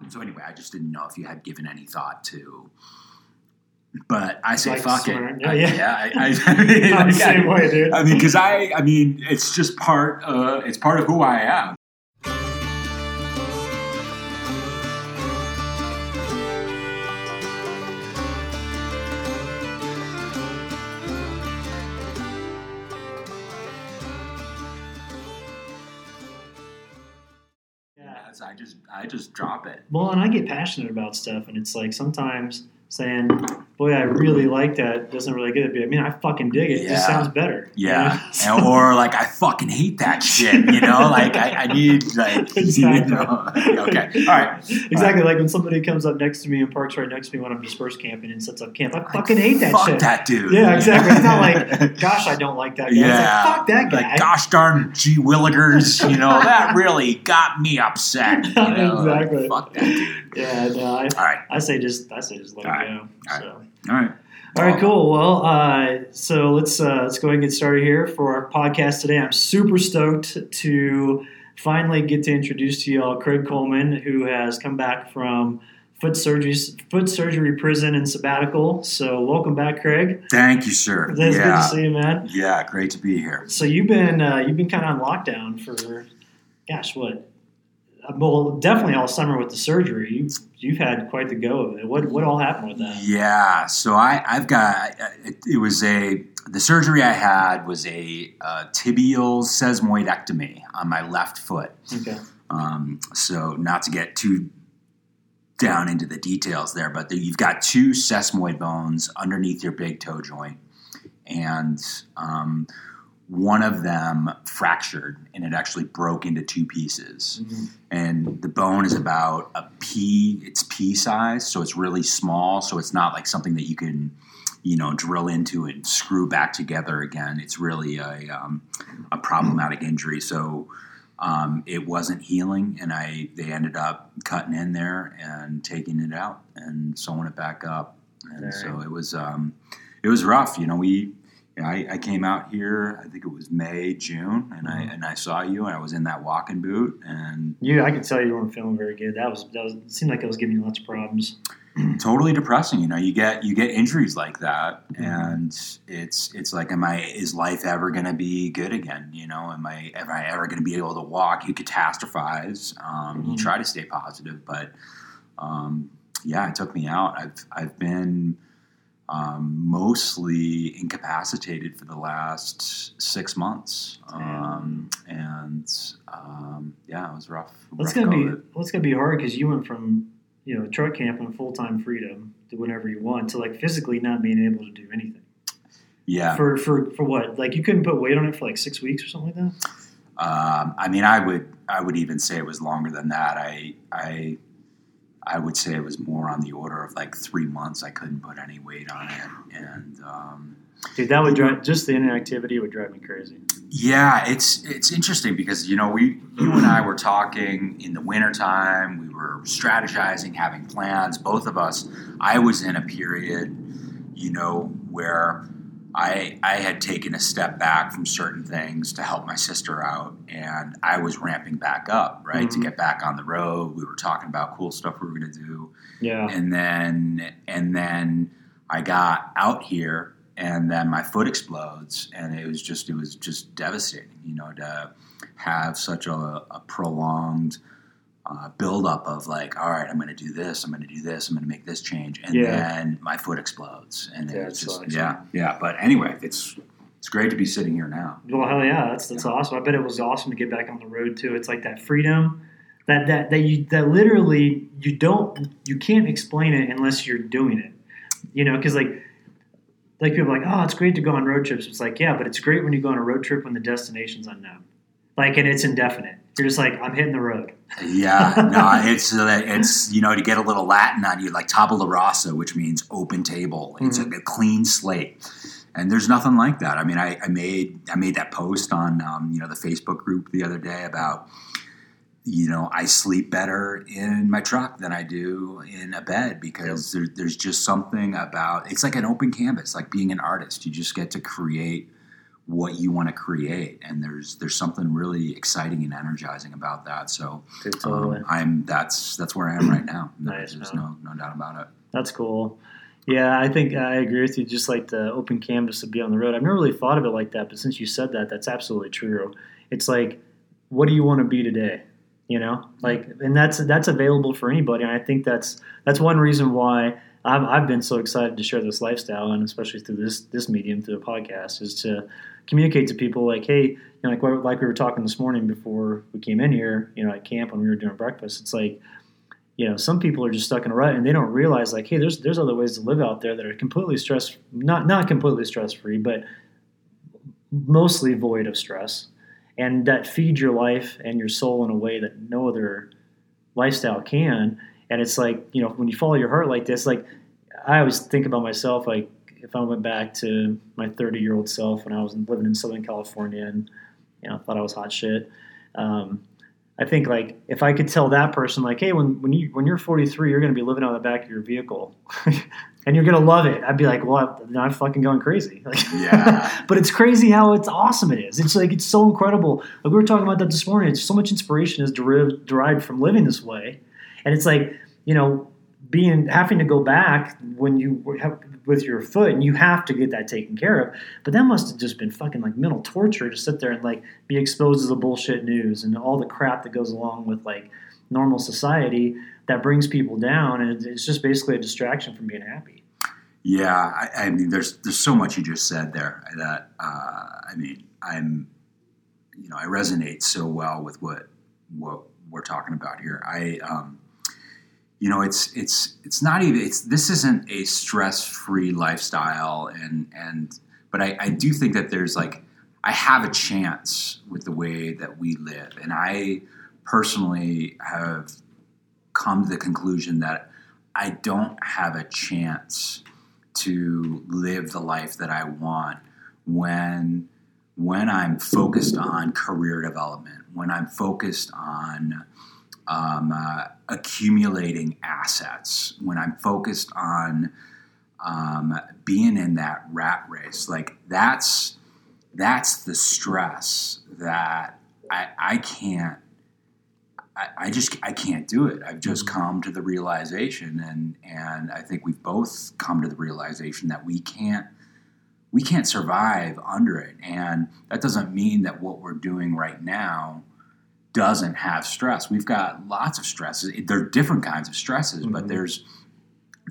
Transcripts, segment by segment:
Um, so anyway, I just didn't know if you had given any thought to. But I say Like fuck it. Yeah, yeah. I, I, I mean, like, same way, dude. I mean, because I, I mean, it's just part. Uh, it's part of who I am. I just, I just drop it. Well, and I get passionate about stuff, and it's like sometimes saying, "Boy, I really like that," doesn't really get it. I mean, I fucking dig it. It just sounds better. you Yeah, know? So- or like I fucking hate that shit. You know, like I, I need like you Exactly. know. Okay, all right. exactly. Like when somebody comes up next to me and parks right next to me when I'm dispersed camping and sets up camp, I fucking hate that Fuck shit. that dude. Yeah, exactly. It's not like, gosh, I don't like that guy. Yeah, It's like, fuck that guy. Like, gosh darn G Willigers, you know that really got me upset. You know? Exactly. Fuck that dude. yeah, no, I, All right, I say just, I say just let All it right. go. All right. So. All right. All right, cool. Well, uh, so let's uh, let's go ahead and get started here for our podcast today. I'm super stoked to finally get to introduce to y'all Craig Coleman, who has come back from foot surgery foot surgery prison and sabbatical. So welcome back, Craig. Thank you, sir. It's good to yeah, see you, man. yeah, great to be here. So you've been uh, you've been kind of on lockdown for, gosh, what? Well, definitely all summer with the surgery. You've, you've had quite the go of it. What what all happened with that? Yeah, so I, I've got it, it was a the surgery I had was a, uh tibial sesamoidectomy on my left foot. Okay. Um, so not to get too down into the details there, but the, you've got two sesamoid bones underneath your big toe joint, and um, one of them fractured and it actually broke into two pieces. Mhm. And the bone is about a pea, it's pea size, so it's really small. So it's not like something that you can, you know, drill into and screw back together again. It's really a, um, a problematic injury. So um, it wasn't healing, and I they ended up cutting in there and taking it out and sewing it back up. And so it was um, it was rough. You know, we I, I came out here. I think it was May, June, and I Mhm. and I saw you, and I was in that walking boot, and You, I could tell you weren't feeling very good. That was that was it seemed like it was giving you lots of problems. totally depressing. You know, you get you get injuries like that, Mhm. and it's it's like, am I is life ever going to be good again? You know, am I am I ever going to be able to walk? You catastrophize. Um, You Mhm. try to stay positive, but um, yeah, it took me out. I've I've been. Um, mostly incapacitated for the last six months, um, and um, yeah, it was rough. That's rough gonna be go that's gonna be hard because you went from you know truck camp and full time freedom to whenever you want to like physically not being able to do anything yeah. for for for what like you couldn't put weight on it for like six weeks or something like that. Um, I mean, I would I would even say it was longer than that. I I I would say it was more on the order of like three months. I couldn't put any weight on it, and um, Dude, that would drive just the inactivity would drive me crazy. yeah, it's it's interesting because you know we you and I were talking in the wintertime. We were strategizing, having plans. Both of us. I was in a period, you know, where I I had taken a step back from certain things to help my sister out, and I was ramping back up, right, to Mhm. get back on the road. We were talking about cool stuff we were going to do, Yeah. and then and then I got out here, and then my foot explodes, and it was just it was just devastating, you know, to have such a, a prolonged. Uh, buildup of like, all right, I'm going to do this, I'm going to do this, I'm going to make this change, and Yeah. then my foot explodes, and Yeah, it's just yeah, yeah. But anyway, it's it's great to be sitting here now. Well, hell yeah, that's that's awesome. I bet it was awesome to get back on the road too. It's like that freedom that that that you that literally you don't you can't explain it unless you're doing it. You know, because like like people are like, oh, it's great to go on road trips. It's like, yeah, but it's great when you go on a road trip when the destination's unknown, like and it's indefinite. You're just like, I'm hitting the road. Yeah, no, it's uh, it's you know to get a little Latin on you, like tabula rasa, which means open table. It's Mm-hmm. a, a clean slate, and there's nothing like that. I mean, I, I made I made that post on um, you know the Facebook group the other day about you know I sleep better in my truck than I do in a bed because there, there's just something about it's like an open canvas, like being an artist. You just get to create what you want to create and there's there's something really exciting and energizing about that so totally. um, i'm that's that's where i am right now Nice, there's no no doubt about it That's cool. Yeah, I think I agree with you. Just like the open canvas to be on the road. I've never really thought of it like that, but since you said that, that's absolutely true. It's like, what do you want to be today? You know, like, and that's that's available for anybody. And I think that's that's one reason why I've, I've been so excited to share this lifestyle, and especially through this this medium, through the podcast, is to communicate to people like, hey, you know, like like we were talking this morning before we came in here, you know, at camp when we were doing breakfast. It's like you know, some people are just stuck in a rut and they don't realize like, hey, there's there's other ways to live out there that are completely stress not not completely stress free, but mostly void of stress, and that feed your life and your soul in a way that no other lifestyle can. And it's like you know, when you follow your heart like this, like I always think about myself like if I went back to my 30 year old self when I was living in Southern California and you know thought I was hot shit. Um, I think like if I could tell that person like, hey, when when you when you're 43, you're going to be living on the back of your vehicle, and you're going to love it. I'd be like, well, I'm not fucking going crazy. Like, Yeah. but it's crazy how it's awesome it is. It's like it's so incredible. Like we were talking about that this morning. It's so much inspiration is derived derived from living this way, and it's like you know being having to go back when you have with your foot and you have to get that taken care of. But that must have just been fucking like mental torture to sit there and like be exposed to the bullshit news and all the crap that goes along with like normal society that brings people down. And it's just basically a distraction from being happy. Yeah, I, I mean, there's there's so much you just said there that uh, I mean, I'm, you know, I resonate so well with what what we're talking about here. I, um, you know, it's it's it's not even it's this isn't a stress free lifestyle, and and but I, I do think that there's like I have a chance with the way that we live, and I personally have come to the conclusion that I don't have a chance to live the life that I want when when I'm focused on career development, when I'm focused on um, uh, accumulating assets, when I'm focused on um, being in that rat race, like that's that's the stress that I, I can't I, I just I can't do it. I've just come to the realization, and and I think we've both come to the realization that we can't we can't survive under it. And that doesn't mean that what we're doing right now doesn't have stress. We've got lots of stresses. There are different kinds of stresses, but Mhm. there's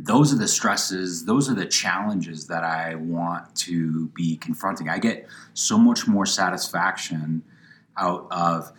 those are the stresses, those are the challenges that I want to be confronting. I get so much more satisfaction out of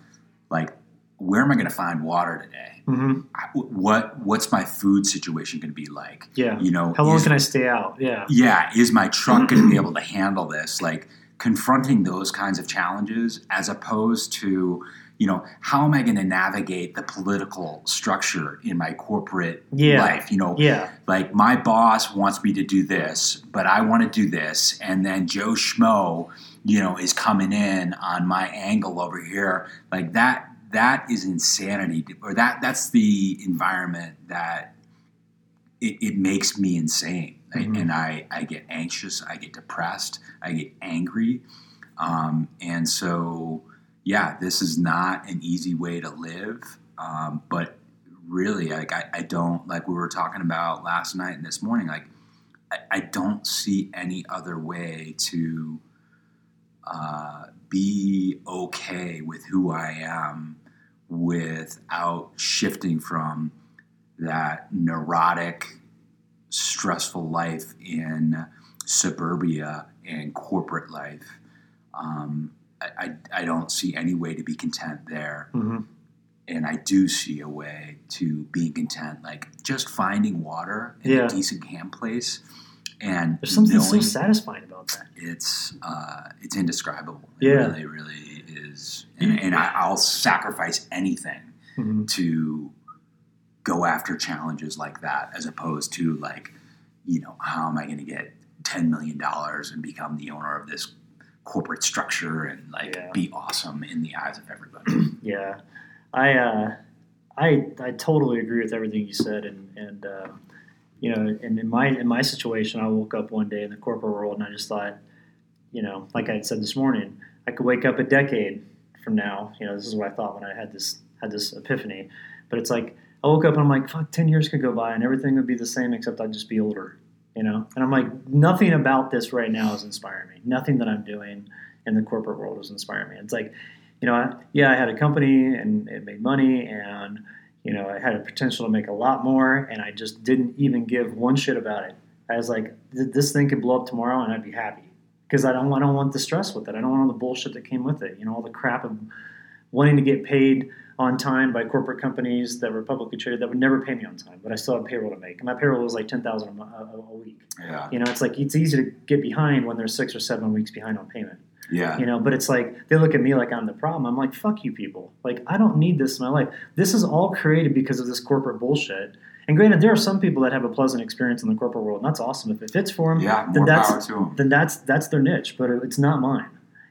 like where am I going to find water today? mm-hmm. What what's my food situation going to be like? yeah You know, how long is- can i stay out yeah yeah, is my truck going to be able to handle this? Like confronting those kinds of challenges as opposed to, you know, how am I going to navigate the political structure in my corporate Yeah. life? You know, yeah like my boss wants me to do this, but I want to do this, and then Joe Schmo, you know, is coming in on my angle over here. Like that, that is insanity, or that that's the environment that it, it makes me insane, Mhm. and I I get anxious, I get depressed, I get angry, um, and so yeah, this is not an easy way to live, um, but really like I, I don't like we were talking about last night and this morning like I, I don't see any other way to uh, be okay with who I am without shifting from that neurotic stressful life in suburbia and corporate life. Um, I, I, don't see any way to be content there hmm and I do see a way to being content, like just finding water in Yeah. a decent camp place, and there's something so satisfying about that it's uh, it's indescribable. It Yeah. really, really is, and, and I, I'll sacrifice anything Mhm. to go after challenges like that, as opposed to like, you know, how am I going to get ten million dollars and become the owner of this corporate structure and like Yeah. be awesome in the eyes of everybody. Yeah, I, uh, I, I totally agree with everything you said, and and uh, you know, and in my in my situation, I woke up one day in the corporate world, and I just thought, you know, like I had said this morning, I could wake up a decade from now. You know, this is what I thought when I had this had this epiphany. But it's like I woke up and I'm like, fuck, ten years could go by and everything would be the same except I'd just be older. You know, and I'm like, nothing about this right now is inspiring me. Nothing that I'm doing in the corporate world is inspiring me. It's like, you know, I, yeah, I had a company and it made money and you know, I had a potential to make a lot more, and I just didn't even give one shit about it. I was like, this thing could blow up tomorrow, and I'd be happy because I don't, I don't want the stress with it. I don't want all the bullshit that came with it. You know, all the crap of wanting to get paid on time by corporate companies that were publicly traded that would never pay me on time, but I still had payroll to make. And my payroll was like ten thousand a, a week. Yeah. You know, it's like it's easy to get behind when there's six or seven weeks behind on payment. Yeah. You know, but it's like they look at me like I'm the problem. I'm like, fuck you people. Like I don't need this in my life. This is all created because of this corporate bullshit. And granted, there are some people that have a pleasant experience in the corporate world, and that's awesome. If it fits for them, Yeah, then that's power to 'em. then that's that's their niche. But it's not mine.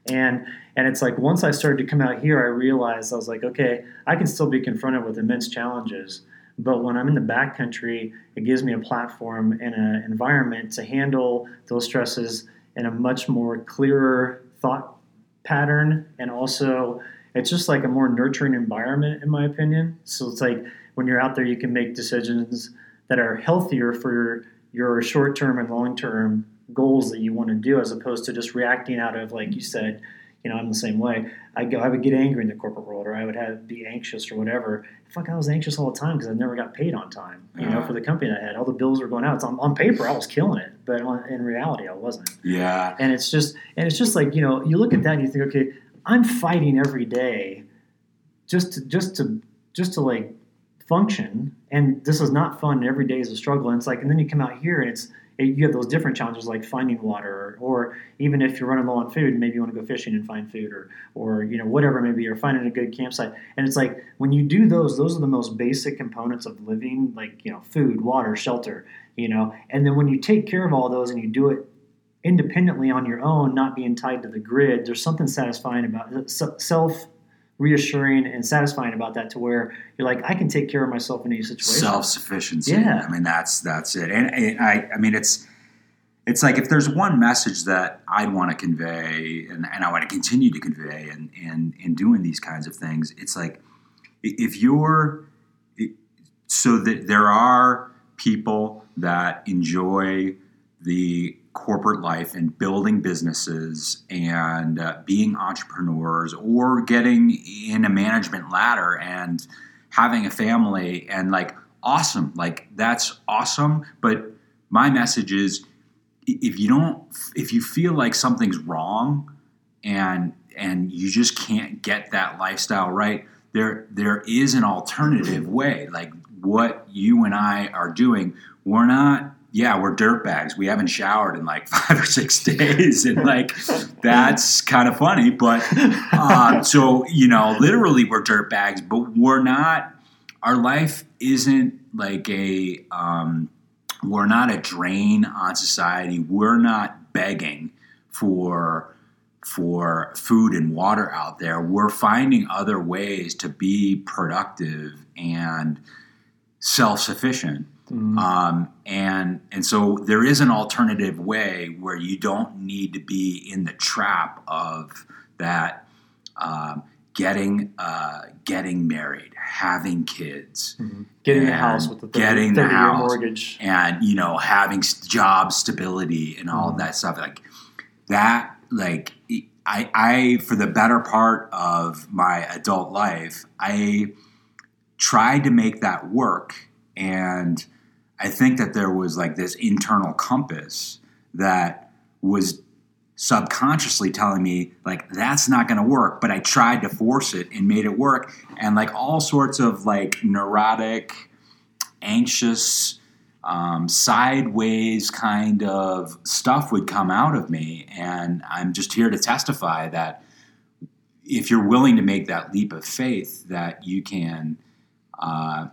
And and it's like once I started to come out here, I realized I was like, okay, I can still be confronted with immense challenges. But when I'm in the backcountry, it gives me a platform and an environment to handle those stresses in a much more clearer thought pattern. And also, it's just like a more nurturing environment, in my opinion. So it's like when you're out there, you can make decisions that are healthier for your, your short term and long term goals that you want to do, as opposed to just reacting out of, like you said, you know, I'm the same way. I go, I would get angry in the corporate world, or I would have be anxious or whatever. Fuck, I was anxious all the time because I never got paid on time. You know, uh-huh. for the company I had, all the bills were going out. So on, on paper, I was killing it, but on, in reality, I wasn't. Yeah. And it's just, and it's just like you know, you look at that and you think, okay, I'm fighting every day, just to, just to, just to like function. And this is not fun. Every day is a struggle. And it's like, and then you come out here and it's it, you have those different challenges like finding water, or, even if you're running low on food, maybe you want to go fishing and find food, or or you know whatever maybe you're finding a good campsite. And it's like when you do those, those are the most basic components of living, like you know food, water, shelter, you know. And then when you take care of all those and you do it independently on your own, not being tied to the grid, there's something satisfying about uh, self reassuring and satisfying about that to where you're like, I can take care of myself in any situation. Self sufficiency. Yeah. I mean, that's that's it. And, and I, I mean, it's it's like if there's one message that I'd want to convey, and, and I want to continue to convey, and and in doing these kinds of things, it's like if you're so that there are people that enjoy the corporate life and building businesses and uh, being entrepreneurs or getting in a management ladder and having a family and like awesome. Like that's awesome. But my message is if you don't if you feel like something's wrong and and you just can't get that lifestyle right there there is an alternative way. Like what you and I are doing we're not yeah we're dirt bags we haven't showered in like five or six days. And like that's kind of funny. But uh, so you know literally we're dirt bags but we're not our life isn't like a um, we're not a drain on society. We're not begging for for food and water out there. We're finding other ways to be productive and self-sufficient Mhm. um, and and so there is an alternative way where you don't need to be in the trap of that um, getting uh, getting married, having kids, Mhm. Getting the house with the 30, getting the 30 year house. mortgage. and you know having job stability and all Mhm. that stuff like that like I, I for the better part of my adult life i tried to make that work and i think that there was like this internal compass that was subconsciously telling me like that's not going to work but i tried to force it and made it work and like all sorts of like neurotic anxious um, sideways kind of stuff would come out of me. And I'm just here to testify that if you're willing to make that leap of faith, that you can uh,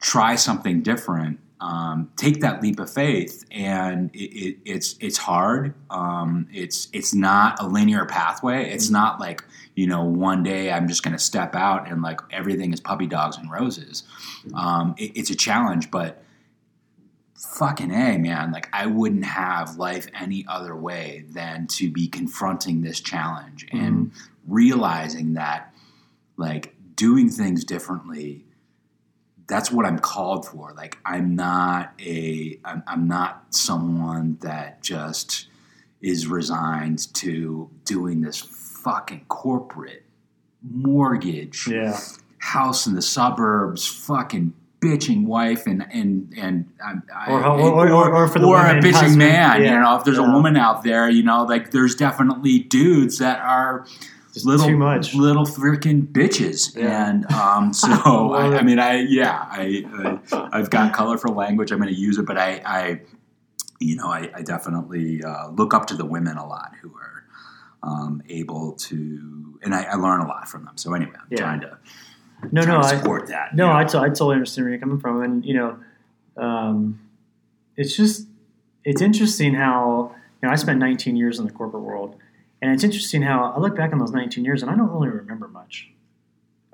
try something different. Um, take that leap of faith, and it, it, it's it's hard. Um, it's it's not a linear pathway. It's not like you know one day I'm just going to step out and like everything is puppy dogs and roses. Um, it, it's a challenge, but fucking a man like i wouldn't have life any other way than to be confronting this challenge and realizing that like doing things differently that's what i'm called for like i'm not a i'm, I'm not someone that just is resigned to doing this fucking corporate mortgage Yeah. house in the suburbs, fucking bitching wife and and and I, Or, or, or, or for the or a bitching husband. man. Yeah. You know, if there's Yeah. a woman out there, you know, like there's definitely dudes that are little too much. little freaking bitches. Yeah. And um, so I, I mean, I yeah, I, I I've got colorful language. I'm going to use it, but I I you know I, I definitely uh, look up to the women a lot who are um, able to, and I, I learn a lot from them. So anyway, I'm Yeah. trying to No, trying no, to I, support that. No, you know? I, t- I totally understand where you're coming from, and you know, um, it's just it's interesting how you know I spent 19 years in the corporate world, and it's interesting how I look back on those 19 years and I don't really remember much,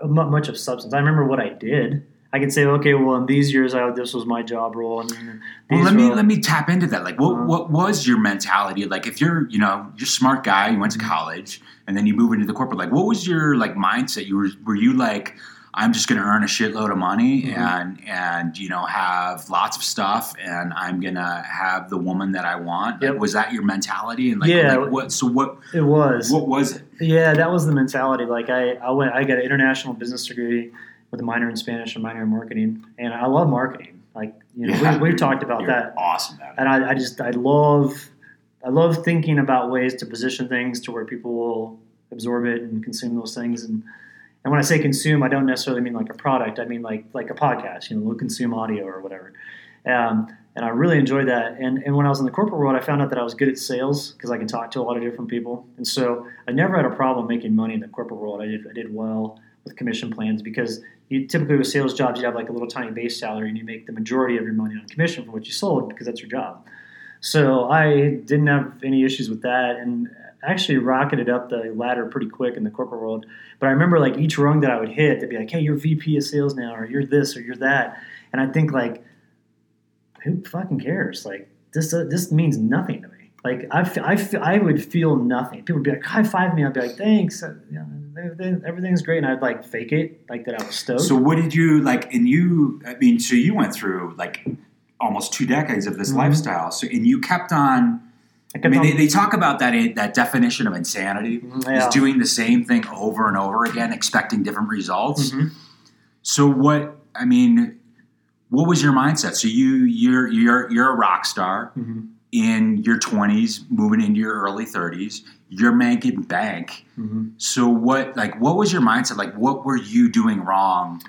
uh, much of substance. I remember what I did. I can say, okay, well, in these years, I, this was my job role, and Well, let me were- let me tap into that. Like, what Uh-huh. what was your mentality? Like, if you're you know you're a smart guy, you went to college, and then you move into the corporate. Like, what was your like mindset? You were were you like, I'm just going to earn a shitload of money Mhm. and and you know have lots of stuff, and I'm gonna have the woman that I want. Like, was that your mentality? And like, Yeah. like, what? So what? it was. What was it? Yeah, that was the mentality. Like I, I went, I got an international business degree with a minor in Spanish and minor in marketing, and I love marketing. Like you know, Yeah. we, we've talked about that, Awesome. It. and I, I just I love, I love thinking about ways to position things to where people will absorb it and consume those things. And and when I say consume, I don't necessarily mean like a product. I mean like like a podcast. You know, we'll consume audio or whatever. Um, and I really enjoyed that. And, and when I was in the corporate world, I found out that I was good at sales because I can talk to a lot of different people. And so I never had a problem making money in the corporate world. I did, I did well with commission plans because you typically with sales jobs, you have like a little tiny base salary and you make the majority of your money on commission for what you sold because that's your job. So I didn't have any issues with that and actually rocketed up the ladder pretty quick in the corporate world. But I remember like each rung that I would hit, they'd be like, hey, you're VP of sales now, or you're this, or you're that. And I think like, who fucking cares? Like this, uh, this means nothing to me. Like I, f- I, f- I would feel nothing. People would be like, high five me. I'd be like, thanks. Uh, everything's great. And I'd like fake it, like that I was stoked. So what did you like? And you, I mean, so you went through like almost two decades of this Mhm. lifestyle. So and you kept on. I I mean, on- they, they talk about that that definition of insanity Mhm, yeah. is doing the same thing over and over again, expecting different results. Mhm. So what? I mean, what was your mindset? So you you're you're you're a rock star Mhm. in your twenties, moving into your early thirties. You're making bank. Mhm. So what like what was your mindset? Like what were you doing wrong?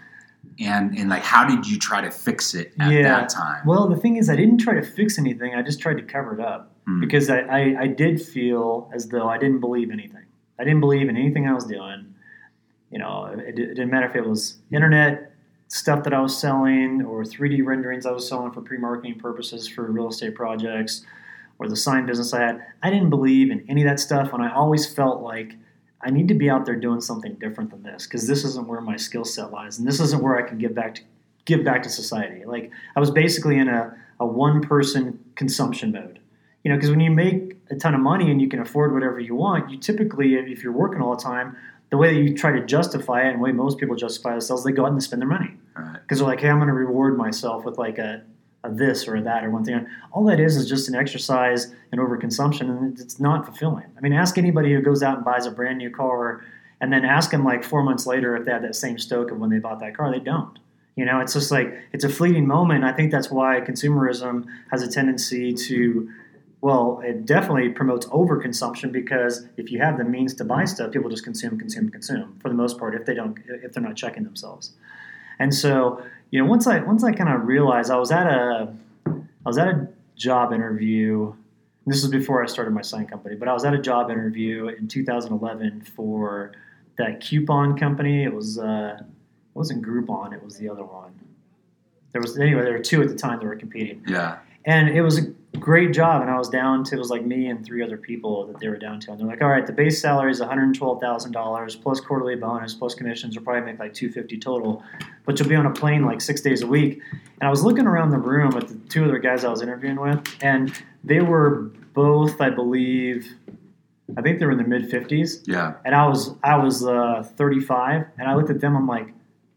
And and like how did you try to fix it at Yeah. that time? Well, the thing is, I didn't try to fix anything. I just tried to cover it up Hmm. because I, I, I did feel as though I didn't believe anything. I didn't believe in anything I was doing. You know, it, it didn't matter if it was internet stuff that I was selling or 3D renderings I was selling for pre-marketing purposes for real estate projects or the sign business I had. I didn't believe in any of that stuff, and I always felt like I need to be out there doing something different than this because this isn't where my skill set lies, and this isn't where I can give back to give back to society. Like I was basically in a, a one person consumption mode. You know, because when you make a ton of money and you can afford whatever you want, you typically, if you're working all the time, the way that you try to justify it and the way most people justify themselves, they go out and spend their money Right. because they're like, hey, I'm going to reward myself with like a, a this or a that or one thing. All that is is just an exercise in overconsumption, and it's not fulfilling. I mean, ask anybody who goes out and buys a brand new car, and then ask them like four months later if they had that same stoke of when they bought that car. They don't. You know, it's just like it's a fleeting moment. I think that's why consumerism has a tendency to, well, it definitely promotes overconsumption because if you have the means to buy stuff, people just consume, consume, consume for the most part if they don't if they're not checking themselves. And so, you know, once I once I kind of realized I was at a I was at a job interview. This was before I started my sign company, but I was at a job interview in 2011 for that coupon company. It was uh, it wasn't Groupon, it was the other one. There was anyway. There were two at the time that were competing, Yeah. and it was a great job. And I was down to it was like me and three other people that they were down to, and they're like, "All right, the base salary is one hundred twelve thousand dollars plus quarterly bonus plus commissions. Will probably make like two fifty total, but you'll be on a plane like six days a week." And I was looking around the room at the two other guys I was interviewing with, and they were both, I believe, I think they were in their mid fifties, Yeah. and I was I was uh, 35, and I looked at them. I'm like,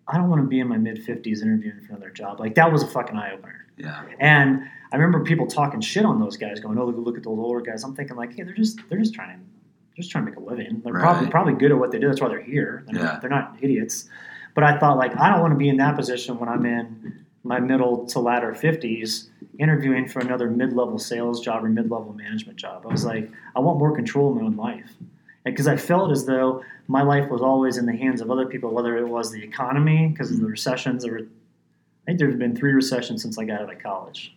I don't want to be in my mid 50s interviewing for another job. Like that was a fucking eye opener. Yeah. And I remember people talking shit on those guys, going, "Oh, look, look at those older guys." I'm thinking like, hey, they're just they're just trying to they're just trying to make a living. They're probably Right. probably good at what they do. That's why they're here. They're, Yeah. not, they're not idiots. But I thought like I don't want to be in that position when I'm in my middle to latter 50s interviewing for another mid-level sales job or mid-level management job. I was like, I want more control in my own life. Because I felt as though my life was always in the hands of other people, whether it was the economy, because of the recessions. There were, I think there's been three recessions since I got out of college.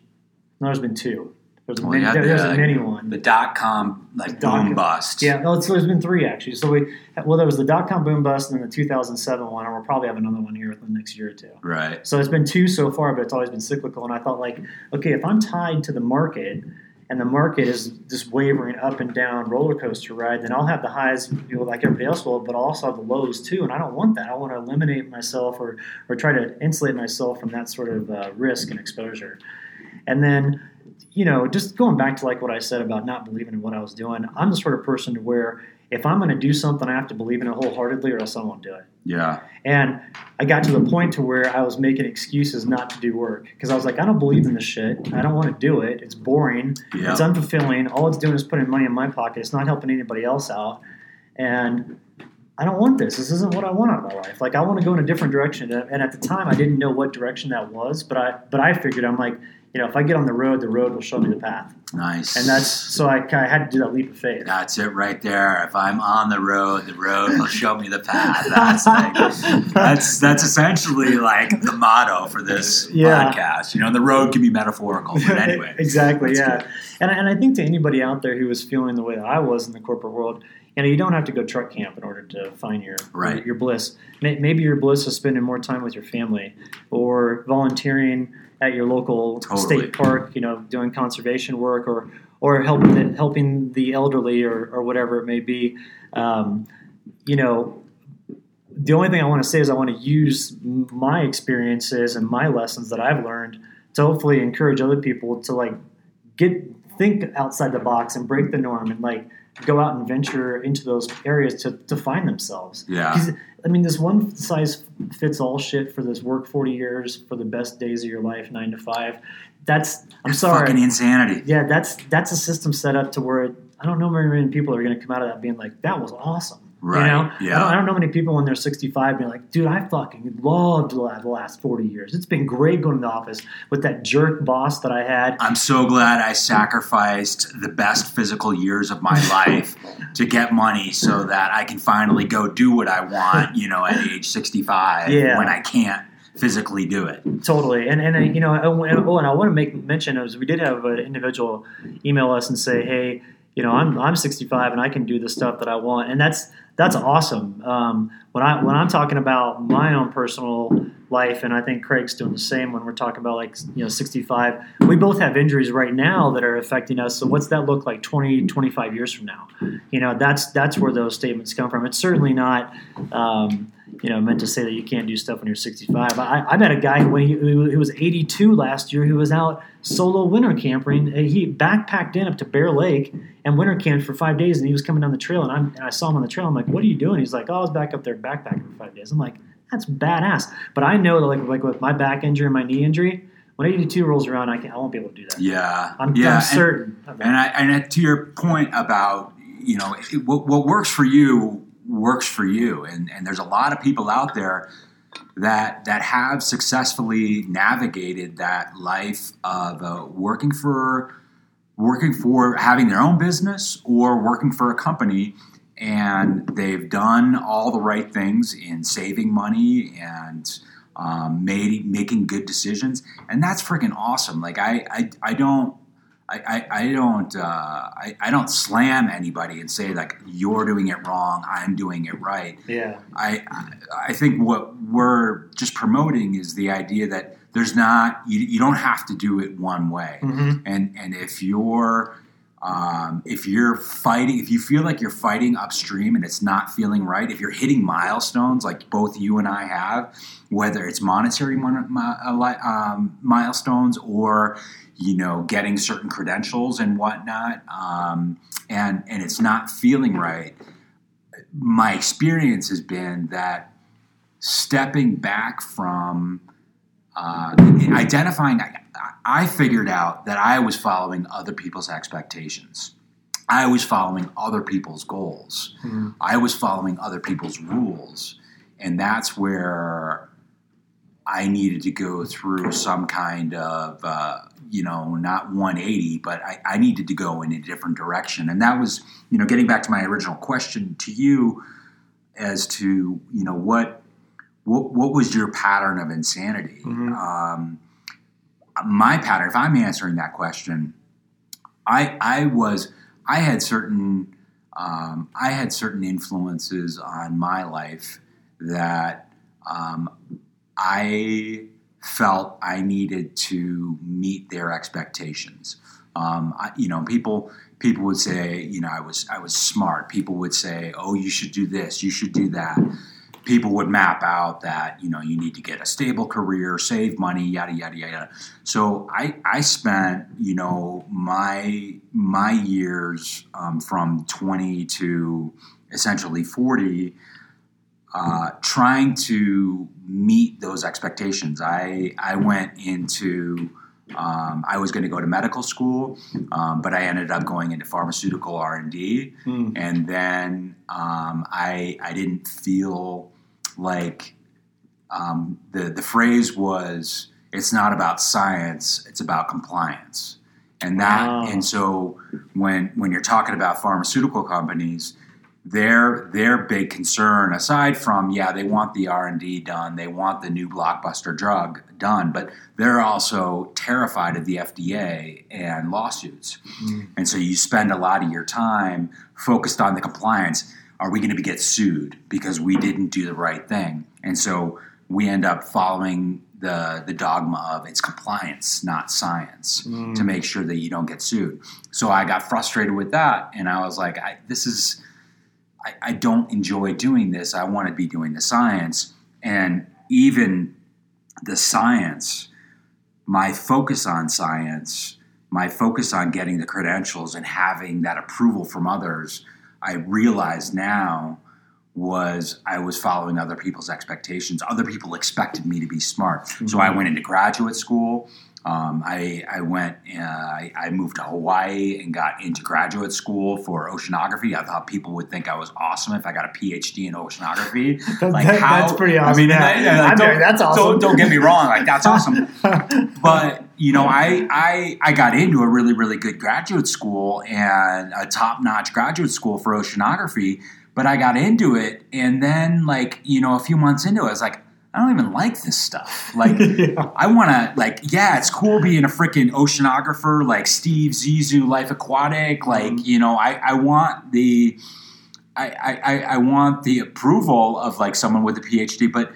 No, there's been two. There's a Well, mini, yeah, there- there's a mini one. The dot com like Dot- boom bust. Yeah, no, there's been three actually. So we, well, there was the dot com boom bust and then the 2007 one, and we'll probably have another one here within the next year or two. Right. So it's been two so far, but it's always been cyclical. And I thought, like, okay, if I'm tied to the market and the market is just wavering up and down roller coaster ride, then I'll have the highs, you know, like everybody else will, but I'll also have the lows too. And I don't want that. I want to eliminate myself or, or try to insulate myself from that sort of uh, risk and exposure. And then, you know, just going back to like what I said about not believing in what I was doing, I'm the sort of person to where if I'm going to do something, I have to believe in it wholeheartedly, or else I won't do it. Yeah. And I got to the point to where I was making excuses not to do work because I was like, I don't believe in this shit. I don't want to do it. It's boring. Yeah. It's unfulfilling. All it's doing is putting money in my pocket. It's not helping anybody else out. And I don't want this. This isn't what I want out of my life. Like I want to go in a different direction. And at the time, I didn't know what direction that was. But I, but I figured I'm like, you know, if I get on the road, the road will show me the path. Nice. And that's so I, I had to do that leap of faith. That's it right there. If I'm on the road, the road will show me the path. That's like, that's that's essentially like the motto for this Yeah. podcast. You know, the road can be metaphorical, but anyway. exactly. Yeah. good. And, and I think to anybody out there who was feeling the way that I was in the corporate world, you know, you don't have to go truck camp in order to find your Right. your bliss. May- Maybe your bliss is spending more time with your family, or volunteering at your local Totally. state park. You know, doing conservation work, or or helping the, helping the elderly, or or whatever it may be. Um, you know, the only thing I want to say is I want to use my experiences and my lessons that I've learned to hopefully encourage other people to like get think outside the box and break the norm and like go out and venture into those areas to, to find themselves. Yeah. I mean, this one size fits all shit for this work 40 years for the best days of your life, nine to five. That's, I'm It's sorry. fucking insanity. Yeah, that's that's a system set up to where I don't know very many people are going to come out of that being like, that was awesome. Right, You know? yeah. I don't, I don't know many people when they're 65 being like, dude, I fucking loved the last 40 years. It's been great going to the office with that jerk boss that I had. I'm so glad I sacrificed the best physical years of my life to get money so that I can finally go do what I want, you know, at age 65 Yeah. when I can't physically do it. Totally, and and uh, you know, oh, and oh, and I want to make mention of we did have an individual email us and say, hey, you know, I'm I'm 65 and I can do the stuff that I want, and that's that's awesome. Um, when I when I'm talking about my own personal life, and I think Craig's doing the same when we're talking about like you know 65. We both have injuries right now that are affecting us. So what's that look like 20, 25 years from now? You know, that's that's where those statements come from. It's certainly not. Um, you know, meant to say that you can't do stuff when you're 65. I, I met a guy when he, who was 82 last year who was out solo winter camping. He backpacked in up to Bear Lake and winter camped for five days, and he was coming down the trail, and, I'm, and I saw him on the trail. I'm like, "What are you doing?" He's like, "Oh, I was back up there backpacking for five days." I'm like, "That's badass." But I know that, like, like with my back injury and my knee injury, when 82 rolls around, I, can, I won't be able to do that. Yeah. I'm, yeah. I'm and- certain. that. And I, and to your point about you know it, what, what works for you works for you, and and there's a lot of people out there that that have successfully navigated that life of uh, working for working for having their own business or working for a company and they've done all the right things in saving money and um, made, making good decisions. And that's freaking awesome. Like i i, I don't I, I, I don't uh, I, I don't slam anybody and say like you're doing it wrong I'm doing it right yeah. I I- I think what we're just promoting is the idea that there's not you, you don't have to do it one way. Mhm. And and if you're um, if you're fighting, if you feel like you're fighting upstream and it's not feeling right, if you're hitting milestones like both you and I have, whether it's monetary mon- uh, um, milestones or you know getting certain credentials and whatnot, um, and and it's not feeling right, my experience has been that stepping back from uh, identifying, I, I figured out that I was following other people's expectations. I was following other people's goals. Mhm. I was following other people's rules. And that's where I needed to go through some kind of, uh, you know, not 180, but I, I needed to go in a different direction. And that was, you know, getting back to my original question to you as to, you know, what what, what was your pattern of insanity? Mhm. Um, my pattern, if I'm answering that question, I I was I had certain um, I had certain influences on my life that um, I felt I needed to meet their expectations. Um, I, you know, people people would say, you know, I was I was smart. People would say, oh, you should do this, you should do that. People would map out that you know you need to get a stable career, save money, yada yada yada. So I I spent you know my my years um, from twenty to essentially forty uh, trying to meet those expectations. I I went into um, I was going to go to medical school, um, but I ended up going into pharmaceutical R and D, Mm. and then um, I I didn't feel like um, the the phrase was it's not about science, it's about compliance, and that Wow. and so when when you're talking about pharmaceutical companies their their big concern aside from yeah they want the r&d done they want the new blockbuster drug done but they're also terrified of the fda and lawsuits Mm. and so you spend a lot of your time focused on the compliance are we going to get sued because we didn't do the right thing and so we end up following the the dogma of it's compliance not science Mm. to make sure that you don't get sued so i got frustrated with that and i was like I, this is I, I don't enjoy doing this. I want to be doing the science. And even the science, my focus on science, my focus on getting the credentials and having that approval from others, I realize now was I was following other people's expectations. Other people expected me to be smart. So I mm-hmm. went into graduate school. Um, I, I went, uh, I, I moved to Hawaii and got into graduate school for oceanography. I thought people would think I was awesome if I got a PhD in oceanography. Like that- how- that's pretty I awesome. mean, yeah, I- yeah, like, don't- That's awesome. Don't, don't get me wrong, like that's awesome. But you know, I, I I got into a really really good graduate school and a top notch graduate school for oceanography. But I got into it, and then like you know, a few months into it, I was like, I don't even like this stuff. Like. yeah. I want to like, yeah, it's cool being a freaking oceanographer like Steve Zissou, Life Aquatic. Like, you know, I, I want the, I, I, I- want the approval of like someone with a PhD, but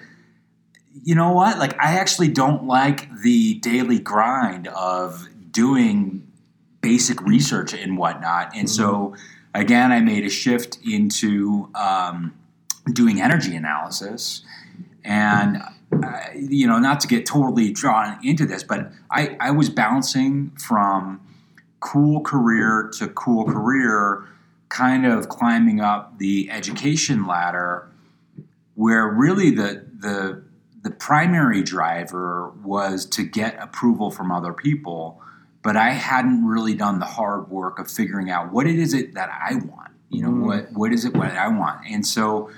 you know what? Like, I actually don't like the daily grind of doing basic research and whatnot. And so, again, I made a shift into um, doing energy analysis. And, uh, you know, not to get totally drawn into this, but I, I was bouncing from cool career to cool career, kind of climbing up the education ladder, where really the, the, the primary driver was to get approval from other people, but I hadn't really done the hard work of figuring out what it is it that I want. You know, Mm. what what is it what I want? And so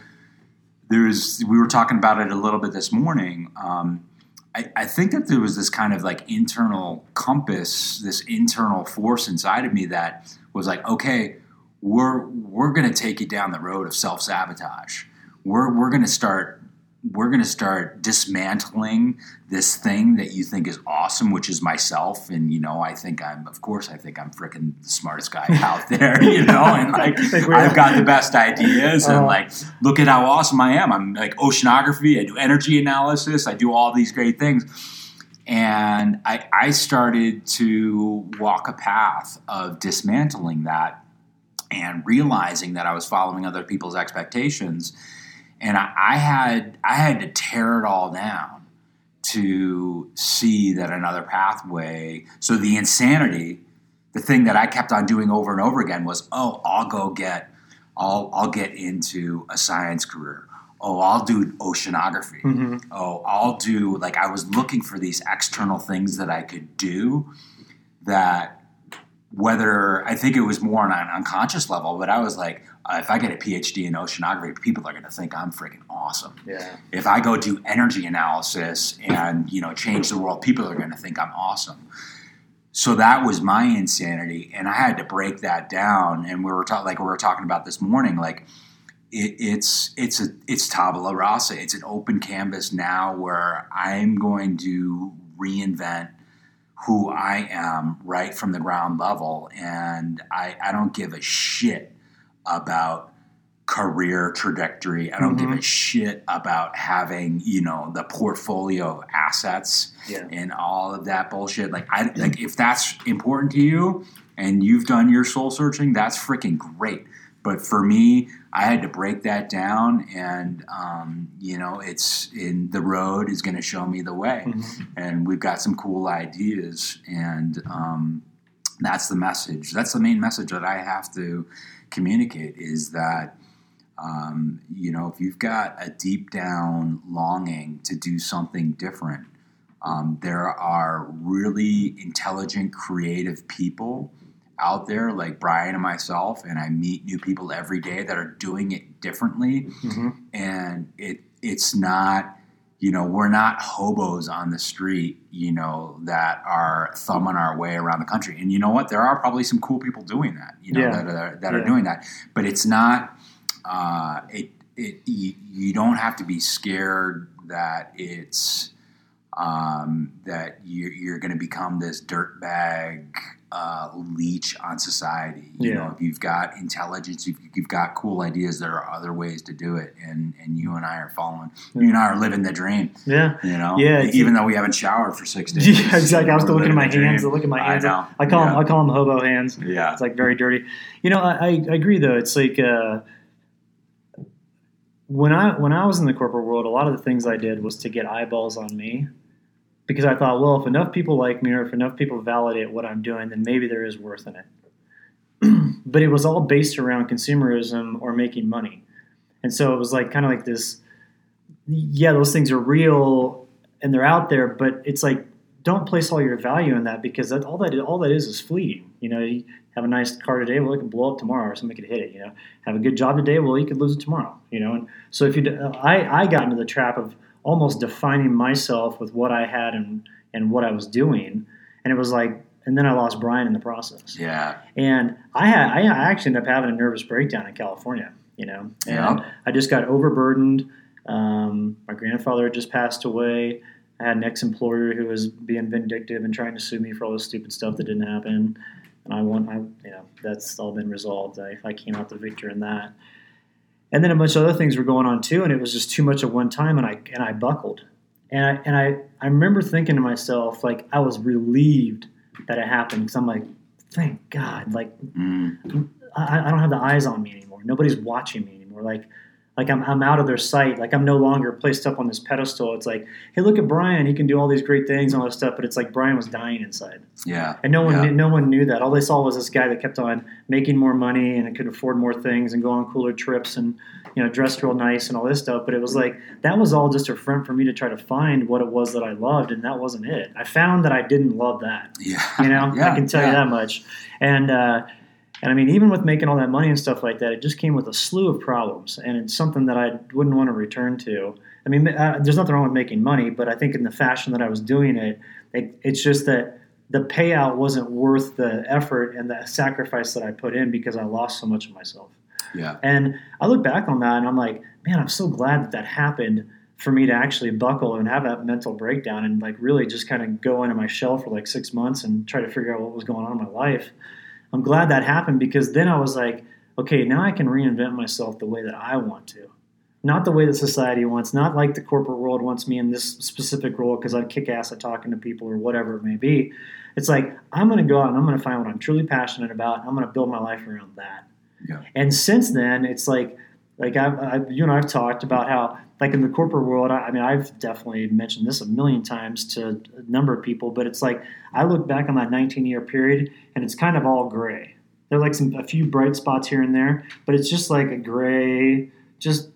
there's we were talking about it a little bit this morning. Um, I, I think that there was this kind of like internal compass, this internal force inside of me that was like, okay, we're we're gonna take you down the road of self sabotage. We're we're gonna start we're gonna start dismantling this thing that you think is awesome, which is myself. And you know, I think I'm of course I think I'm freaking the smartest guy out there, you know, and like I've got the best ideas and Uh-huh. like look at how awesome I am. I'm like oceanography, I do energy analysis, I do all these great things. And I, I started to walk a path of dismantling that and realizing that I was following other people's expectations. And I, I had I had to tear it all down to see that another pathway. So the insanity, the thing that I kept on doing over and over again was, oh, I'll go get, I'll I'll get into a science career. Oh, I'll do oceanography. Mm-hmm. Oh, I'll do like I was looking for these external things that I could do that whether I think it was more on an unconscious level, but I was like, uh, if I get a PhD in oceanography, people are going to think I'm freaking awesome. Yeah. If I go do energy analysis and you know change the world, people are going to think I'm awesome. So that was my insanity, and I had to break that down. And we were talking, like we were talking about this morning, like it, it's it's a it's tabula rasa. It's an open canvas now where I'm going to reinvent who I am right from the ground level. And I, I don't give a shit about career trajectory. I don't Mhm. give a shit about having, you know, the portfolio of assets Yeah. and all of that bullshit. Like I like if that's important to you and you've done your soul searching, that's freaking great. But for me, I had to break that down, and um, you know, it's in the road is going to show me the way Mhm. and we've got some cool ideas and um, that's the message that's the main message that i have to communicate is that um, you know if you've got a deep down longing to do something different um, there are really intelligent creative people out there like brian and myself and i meet new people every day that are doing it differently. Mhm. and it it's not you know we're not hobos on the street you know that are thumbing our way around the country. And you know what? There are probably some cool people doing that you know Yeah. that are that are doing that. But it's not uh, it it you, you don't have to be scared that it's um, that you're, you're going to become this dirtbag uh, leech on society. You Yeah. know, if you've got intelligence, if you've got cool ideas, there are other ways to do it, and and you and I are following. You and I are living the dream. Yeah. You know, Yeah, Even though we haven't showered for six days. Yeah, exactly. I was still looking at my hands. Look at my I hands. know. I call them. I call them hobo hands. Yeah. It's like very dirty. You know, I, I I agree though. It's like uh, when I when I was in the corporate world, a lot of the things I did was to get eyeballs on me, because I thought, well, if enough people like me or if enough people validate what I'm doing, then maybe there is worth in it. but it was all based around consumerism or making money, and so it was like kind of like this. Yeah, those things are real and they're out there, but it's like don't place all your value in that because that all that all that is is fleeting. You know, you have a nice car today, well, it can blow up tomorrow, or somebody could hit it. You know, have a good job today, well, you could lose it tomorrow. You know, and so if you, I I got into the trap of almost defining myself with what I had and and what I was doing, and it was like, and then I lost Brian in the process. Yeah. And I had I actually ended up having a nervous breakdown in California. You know, and Yeah. I just got overburdened. Um, my grandfather had just passed away. I had an ex-employer who was being vindictive and trying to sue me for all this stupid stuff that didn't happen. And I won. I you know that's all been resolved. I, I came out the victor in that. And then a bunch of other things were going on too, and it was just too much at one time, and I and I buckled. And I and I, I remember thinking to myself like I was relieved that it happened because I'm like, thank God, like Mm. I, I don't have the eyes on me anymore. Nobody's watching me anymore. Like, like I'm, I'm out of their sight. Like I'm no longer placed up on this pedestal. It's like, hey, look at Brian. He can do all these great things and all this stuff. But it's like Brian was dying inside, Yeah. and no one, Yeah. knew, no one knew that. All they saw was this guy that kept on making more money and could afford more things and go on cooler trips and you know dressed real nice and all this stuff. But it was like that was all just a front for me to try to find what it was that I loved, and that wasn't it. I found that I didn't love that. Yeah. You know, Yeah, I can tell you that much. And uh, and I mean, even with making all that money and stuff like that, it just came with a slew of problems, and it's something that I wouldn't want to return to. I mean, uh, there's nothing wrong with making money, but I think in the fashion that I was doing it, it it's just that the payout wasn't worth the effort and the sacrifice that I put in because I lost so much of myself. Yeah. And I look back on that and I'm like, man, I'm so glad that that happened for me to actually buckle and have that mental breakdown and like really just kind of go into my shell for like six months and try to figure out what was going on in my life. I'm glad that happened because then I was like, okay, now I can reinvent myself the way that I want to. not the way that society wants, not like the corporate world wants me in this specific role because I kick ass at talking to people or whatever it may be. It's like I'm going to go out and I'm going to find what I'm truly passionate about. I'm going to build my life around that. Yeah. And since then, it's like like I've, I've you and I've talked about how like in the corporate world. I, I mean, I've definitely mentioned this a million times to a number of people, but it's like I look back on that 19 year period and it's kind of all gray. There are like some a few bright spots here and there, but it's just like a gray, just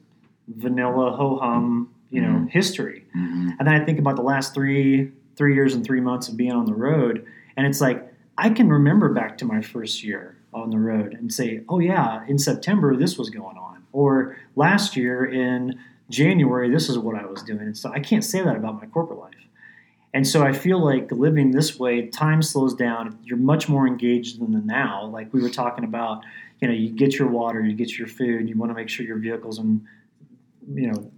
vanilla ho hum, you know, Mhm. history. hmm And then I think about the last three three years and three months of being on the road, and it's like I can remember back to my first year on the road and say, "Oh yeah, in September this was going on," or last year in January this is what I was doing. And so I can't say that about my corporate life. And so I feel like living this way, time slows down. You're much more engaged than the now. Like we were talking about, you know, you get your water, you get your food, you want to make sure your vehicle's in, you know,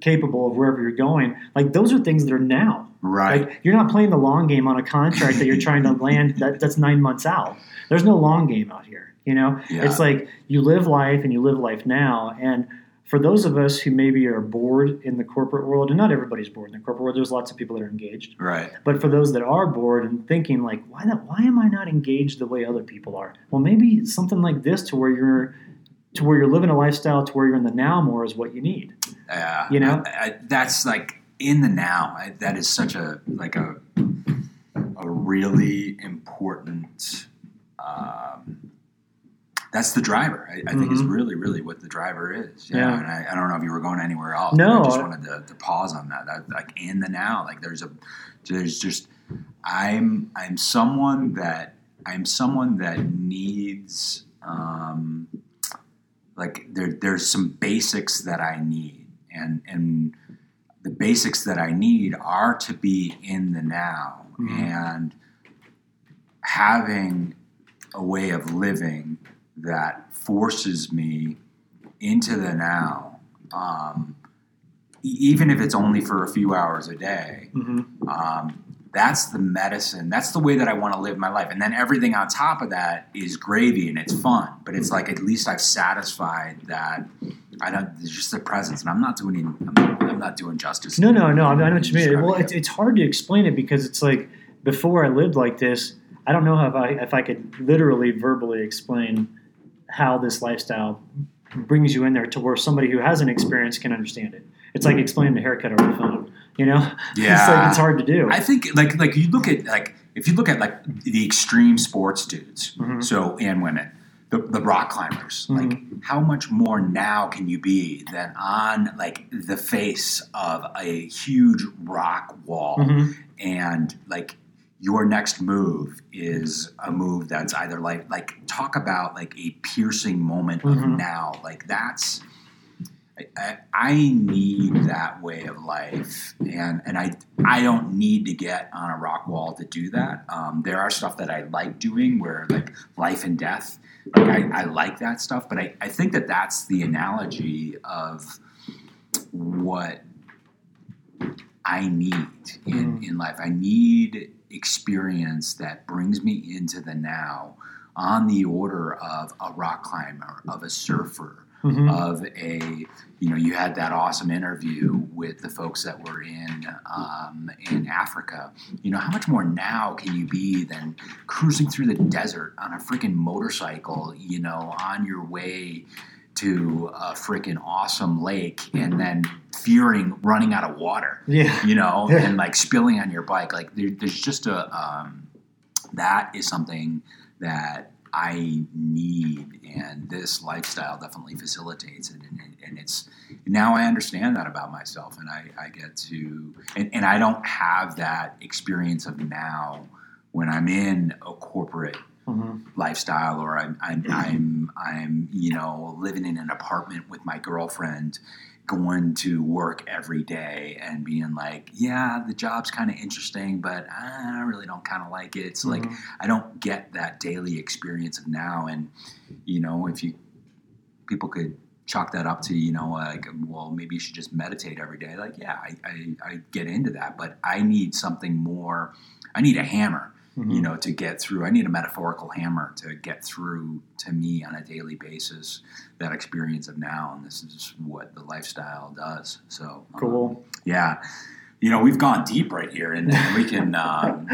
capable of wherever you're going. Like those are things that are now. Right. Like you're not playing the long game on a contract that you're trying to land that, that's nine months out. There's no long game out here. You know, Yeah. it's like you live life and you live life now. And for those of us who maybe are bored in the corporate world, and not everybody's bored in the corporate world, there's lots of people that are engaged. right. But for those that are bored and thinking like, why that why am I not engaged the way other people are? Well, maybe something like this to where you're to where you're living a lifestyle to where you're in the now more is what you need. Yeah, You know? I, I, that's like in the now. I, that is such a like a a really important. Um, that's the driver. I, I think is really, really what the driver is. Yeah, Yeah. and I, I don't know if you were going anywhere else. No, I just wanted to, to pause on that. that. Like in the now, like there's a, there's just, I'm, I'm someone that I'm someone that needs, um, like there, there's some basics that I need, and and the basics that I need are to be in the now Mhm. and having a way of living that forces me into the now, um, e- even if it's only for a few hours a day. Mm-hmm. Um, that's the medicine. That's the way that I want to live my life. And then everything on top of that is gravy and it's fun. But it's like at least I've satisfied that. I don't. It's just the presence, and I'm not doing. I'm not, I'm not doing justice. No, no, no. I, know what you mean. Well, it. it's, it's hard to explain it because it's like before I lived like this, I don't know if I if I could literally verbally explain how this lifestyle brings you in there to where somebody who hasn't experienced can understand it. It's like explaining a haircut over the phone. You know, Yeah. it's like it's hard to do. I think like like you look at like if you look at like the extreme sports dudes, Mhm. so and women, the, the rock climbers, Mm-hmm. like how much more now can you be than on like the face of a huge rock wall Mhm. and like your next move is a move that's either like like talk about like a piercing moment of Mhm. now like that's I, I, need that way of life and and I I don't need to get on a rock wall to do that um, there are stuff that I like doing where like life and death like I, I like that stuff but I, I think that that's the analogy of what I need in, Mhm. in life. I need experience that brings me into the now on the order of a rock climber, of a surfer, Mhm. of a, you know, you had that awesome interview with the folks that were in um, in Africa. You know, how much more now can you be than cruising through the desert on a freaking motorcycle, you know, on your way to a freaking awesome lake and then fearing running out of water yeah. you know, Yeah. and like spilling on your bike. Like there, there's just a um, that is something that I need, and this lifestyle definitely facilitates it. And, and it's now I understand that about myself, and I, I get to, and, and I don't have that experience of now when I'm in a corporate Mhm. lifestyle or I'm, I'm, I'm, I'm, you know, living in an apartment with my girlfriend, going to work every day and being like, yeah, the job's kind of interesting, but I really don't kind of like it. So like, Mhm. I don't get that daily experience of now. And, you know, if you, people could chalk that up to, you know, like, well, maybe you should just meditate every day. Like, yeah, I, I, I get into that, but I need something more. I need a hammer Mhm. you know, to get through. I need a metaphorical hammer to get through to me on a daily basis that experience of now, and this is what the lifestyle does. So um, Cool. yeah, you know, we've gone deep right here, and, and we can um,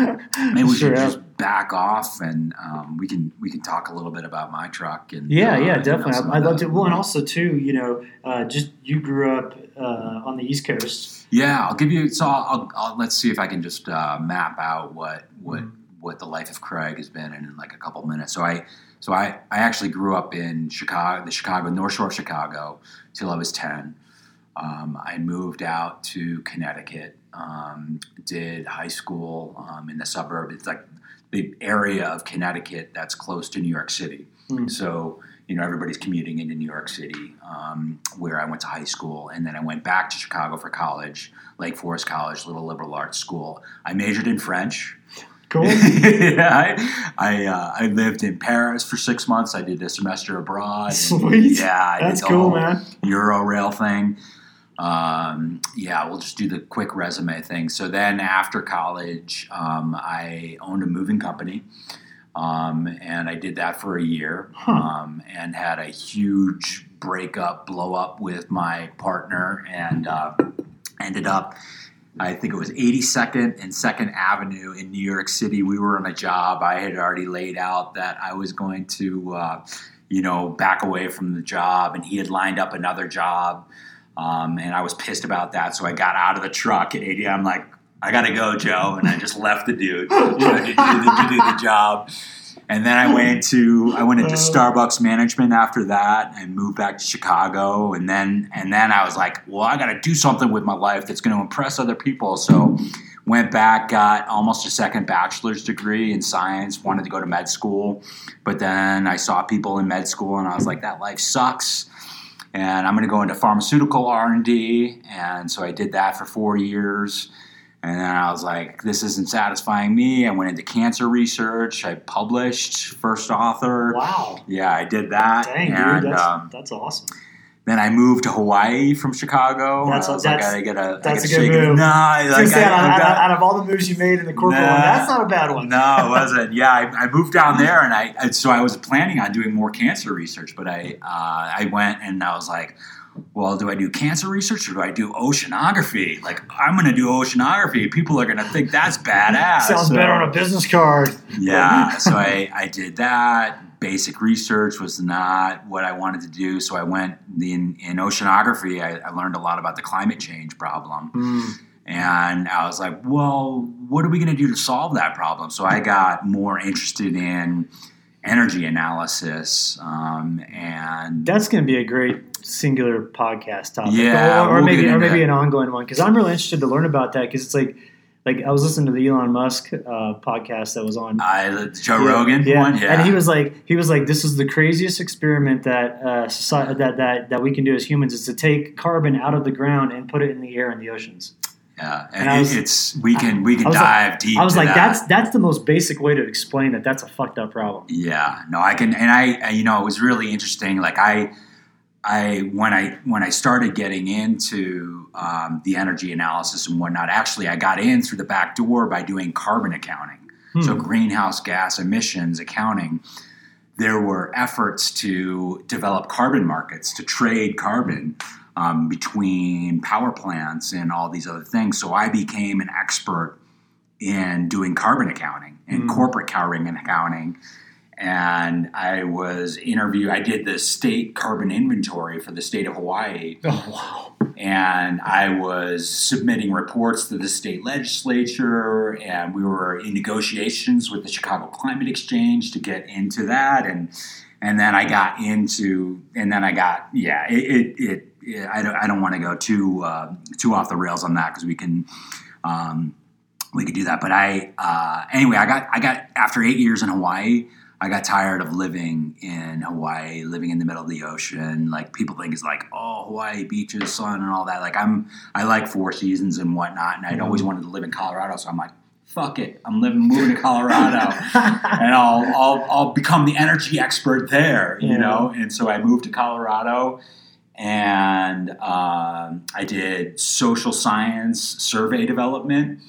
maybe we Sure should have. just back off, and um, we can we can talk a little bit about my truck and Yeah, uh, yeah, you know, definitely. I'd love to. Well, and also too, you know, uh, just you grew up uh, on the East Coast. Yeah, I'll give you. So I'll, I'll, I'll let's see if I can just uh, map out what what Mhm. What the life of Craig has been in, like a couple minutes. So I so I I actually grew up in Chicago, the Chicago North Shore of Chicago, till I was ten. Um, I moved out to Connecticut. Um, did high school um, in the suburb. It's like the area of Connecticut that's close to New York City. Hmm. So you know everybody's commuting into New York City, um, where I went to high school, and then I went back to Chicago for college, Lake Forest College, little liberal arts school. I majored in French. Cool. yeah, I I, uh, I lived in Paris for six months. I did a semester abroad. Sweet. Yeah, I That's did cool, man. Euro rail thing. Um, yeah, we'll just do the quick resume thing. So then after college, um, I owned a moving company. Um, and I did that for a year Huh. um, and had a huge breakup, blow up with my partner, and uh, ended up, I think it was 82nd and 2nd Avenue in New York City. We were on a job. I had already laid out that I was going to, uh, you know, back away from the job, and he had lined up another job. Um, and I was pissed about that, so I got out of the truck at 80. I'm like, I gotta go, Joe, and I just left the dude you know, to, do the, to do the job. And then I went to I went into Uh. Starbucks management after that, and moved back to Chicago. And then and then I was like, well, I got to do something with my life that's going to impress other people. So went back, got almost a second bachelor's degree in science. Wanted to go to med school, but then I saw people in med school, and I was like, that life sucks and I'm going to go into pharmaceutical R&D. And so I did that for four years. And then I was like, this isn't satisfying me. I went into cancer research. I published, first author. Wow. Yeah, I did that. Dang, and dude, that's, um, that's awesome. then I moved to Hawaii from Chicago. That's- I was that's- like, I gotta, that's I a gotta good shake it. move. No, I like, I- out, got- out of all the moves you made in the corporate Nah. one, that's not a bad one. no, it wasn't. Yeah, I, I moved down there, and I so I was planning on doing more cancer research, but I uh, I went and I was like, well, do I do cancer research or do I do oceanography? Like, I'm going to do oceanography. People are going to think that's badass. Sounds So- better on a business card. yeah, so I, I did that. Basic research was not what I wanted to do, so I went in, in oceanography. I, I learned a lot about the climate change problem. Hmm. And I was like, well, what are we going to do to solve that problem? So I got more interested in energy analysis um, and That's going to be a great singular podcast topic, Yeah, or, or we'll maybe or maybe an ongoing one because I'm really interested to learn about that because it's like like I was listening to the Elon Musk uh, podcast that was on I, the Joe Yeah, Rogan yeah. one. Yeah. and he was like he was like this is the craziest experiment that uh, society, that that that we can do as humans is to take carbon out of the ground and put it in the air and the oceans. Yeah, and and, was- it's we can we can was like- dive deep. I was like that. that's that's the most basic way to explain that that's a fucked up problem. Yeah, no, I can, and I, you know, it was really interesting. Like I, I when I when I started getting into um, the energy analysis and whatnot, actually, I got in through the back door by doing carbon accounting. So Hmm. greenhouse gas emissions accounting. There were efforts to develop carbon markets to trade carbon um, between power plants and all these other things. So I became an expert in doing carbon accounting and Mm. corporate carbon accounting. And I was interviewed. I did the state carbon inventory for the state of Hawaii, Oh wow! and I was submitting reports to the state legislature, and we were in negotiations with the Chicago Climate Exchange to get into that, and and then I got into, and then I got, yeah, it, it, it, it I don't, I don't want to go too uh, too off the rails on that because we can. Um, we could do that, but I uh, anyway. I got I got after eight years in Hawaii. I got tired of living in Hawaii, living in the middle of the ocean. Like people think it's like, oh, Hawaii beaches, sun, and all that. Like I'm, I like four seasons and whatnot, and I'd always wanted to live in Colorado. So I'm like, fuck it, I'm living, moving to Colorado, and I'll, I'll, I'll become the energy expert there, you Yeah. know. And so I moved to Colorado, and um, I did social science survey development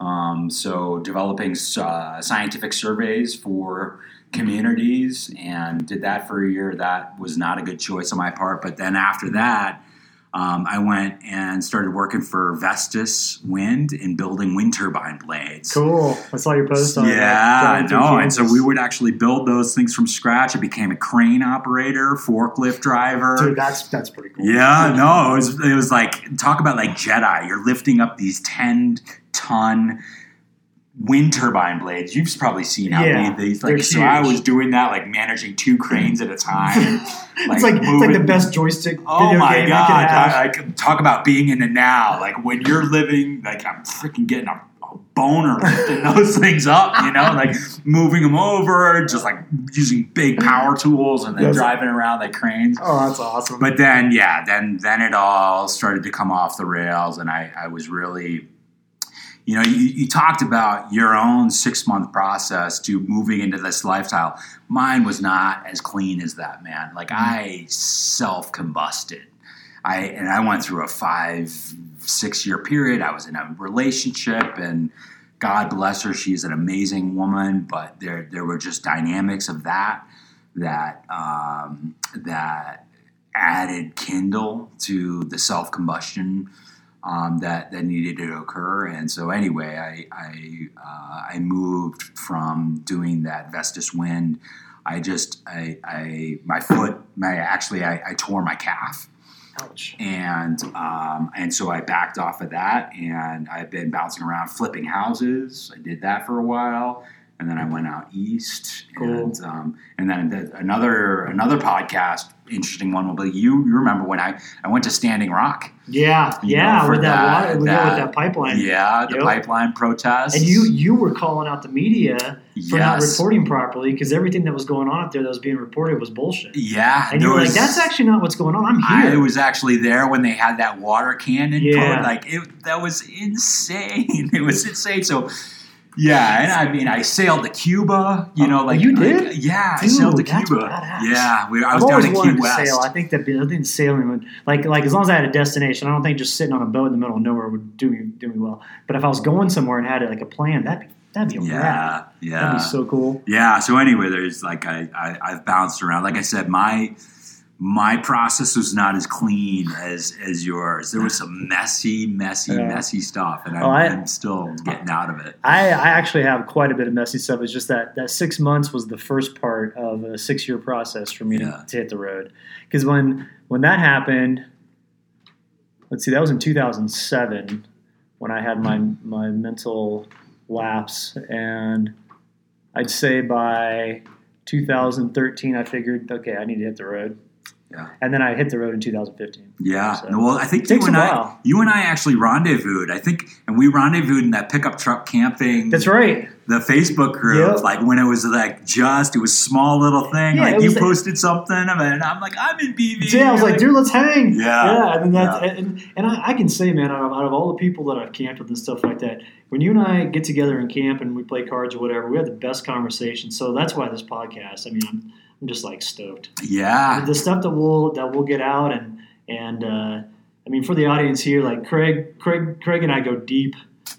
Um, so developing uh, scientific surveys for communities and did that for a year. That was not a good choice on my part. But then after that, um, I went and started working for Vestas Wind in building wind turbine blades. Cool. I saw your post on that. Yeah, that. I know. And so we would actually build those things from scratch. I became a crane operator, forklift driver. Dude, that's that's pretty cool. Yeah, no, it was it was like talk about like Jedi. You're lifting up these ten ton wind turbine blades. You've probably seen how Yeah, big these like. So I was doing that, like managing two cranes at a time. it's like it's like the best joystick Oh my god! can. I, I could talk about being in the now. Like when you're living, like I'm freaking getting a, a boner lifting those things up. You know, like moving them over, just like using big power tools and then Yes. driving around like cranes. oh, that's awesome. But then, yeah, then then it all started to come off the rails, and I, I was really, you know, you, you talked about your own six month process to moving into this lifestyle. Mine was not as clean as that, man. Like I self combusted. I and I went through a five six year period. I was in a relationship and. God bless her, she's an amazing woman, but there there were just dynamics of that that um, that added kindle to the self combustion um, that that needed to occur. And so anyway, I I, uh, I moved from doing that Vestas Wind. I just I, I my foot my actually I, I tore my calf Ouch. and um, and so I backed off of that, and I've been bouncing around flipping houses. I did that for a while, and then I went out east, Cool. and um, and then another another podcast, interesting one will be you. You remember when I I went to Standing Rock? Yeah, yeah, know, with that, that- water, with, that- with that pipeline. Yeah, the Yep. pipeline protest. And you you were calling out the media for not reporting properly because everything that was going on up there that was being reported was bullshit. yeah, And you were like, "That's actually not what's going on. I'm I here." was actually there when they had that water cannon. Yeah. put- like it, that was insane. It was insane. So, yeah, and I mean, I sailed to Cuba. You know, Oh, like you did? like, yeah, I sailed to Cuba. Yeah, we, I I've was down always in Key to West. sail. I think that think sailing would like like as long as I had a destination. I don't think just sitting on a boat in the middle of nowhere would do me do me well. But if I was going somewhere and had like a plan, that'd be that'd be rad. yeah, yeah. That'd be so cool. Yeah. So anyway, there's like I, I I've bounced around. Like I said, my my process was not as clean as as yours. There was some messy, messy, Yeah. messy stuff, and I'm, Oh, I- I'm still getting out of it. I, I actually have quite a bit of messy stuff. It's just that that six months was the first part of a six year process for me Yeah. to, to hit the road. Because when when that happened, let's see, that was in 2007 when I had my my mental lapse, and I'd say by 2013 I figured, okay, I need to hit the road. Yeah. And then I hit the road in 2015. Yeah. So- well, I think you and I, you and I actually rendezvoused. I think, and we rendezvoused in that pickup truck camping. That's right. The Facebook group, Yep. like when it was like just, it was small little thing. Yeah, like you posted something, and I'm like, I'm in BV. Yeah, I was like, dude, let's hang. Yeah. yeah. And Yeah. and, and I, I can say, man, out of, out of all the people that I've camped with and stuff like that, when you and I get together and camp and we play cards or whatever, we have the best conversation. So that's why this podcast. I mean, I'm, I'm just like stoked. yeah, The stuff that we'll that we'll get out and and uh, I mean, for the audience here, like Craig, Craig, Craig, and I go deep.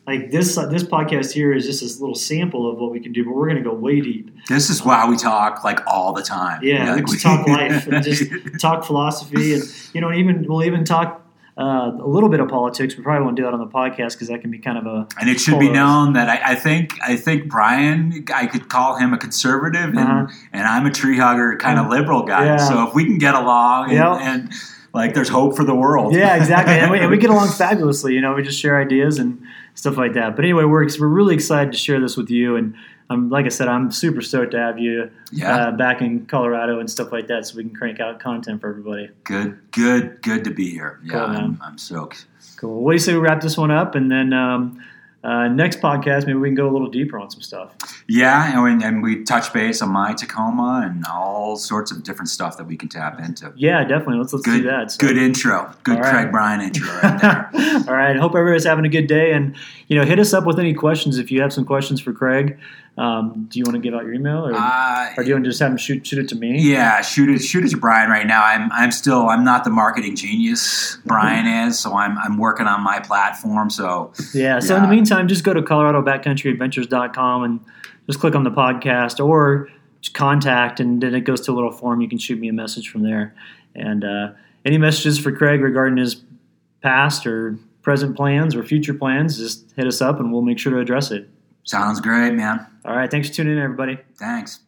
Like this, this podcast here is just this little sample of what we can do, but we're going to go way deep. this is why we talk like all the time. Yeah, like we just talk life and just talk philosophy, and you know, and even we'll even talk uh, a little bit of politics. We probably won't do that on the podcast because that can be kind of a And it should be known that I, I think I think Brian, I could call him a conservative, and, Uh-huh. and I'm a tree hugger, kind of liberal guy. Yeah. So if we can get along, and, Yep. and like there's hope for the world. yeah, exactly. and, we, and we get along fabulously. You know, we just share ideas and stuff like that. But anyway, we're we're really excited to share this with you, and um, like I said, I'm super stoked to have you yeah. uh, back in Colorado and stuff like that, so we can crank out content for everybody. good, good, good to be here. Yeah, Cool. I'm, I'm stoked. Cool. What do you say we wrap this one up, and then um, uh, next podcast maybe we can go a little deeper on some stuff. Yeah, and, and we touch base on my Tacoma and all sorts of different stuff that we can tap into. Yeah, definitely. Let's let's Good, do that. So- good intro. Good right. Craig Brian intro right there. All right. Hope everybody's having a good day, and you know, hit us up with any questions if you have some questions for Craig. Um, do you want to give out your email, or, Uh, or do you want to just have them shoot shoot it to me? Yeah, shoot it, shoot it to Brian right now. I'm, I'm still, I'm not the marketing genius. Brian is, so I'm, I'm working on my platform. So Yeah. So in the meantime, just go to ColoradoBackcountryAdventures.com and just click on the podcast or just contact, and then it goes to a little form. You can shoot me a message from there. And uh, any messages for Craig regarding his past or present plans or future plans, just hit us up and we'll make sure to address it. Sounds great, man. All right. Thanks for tuning in, everybody. Thanks.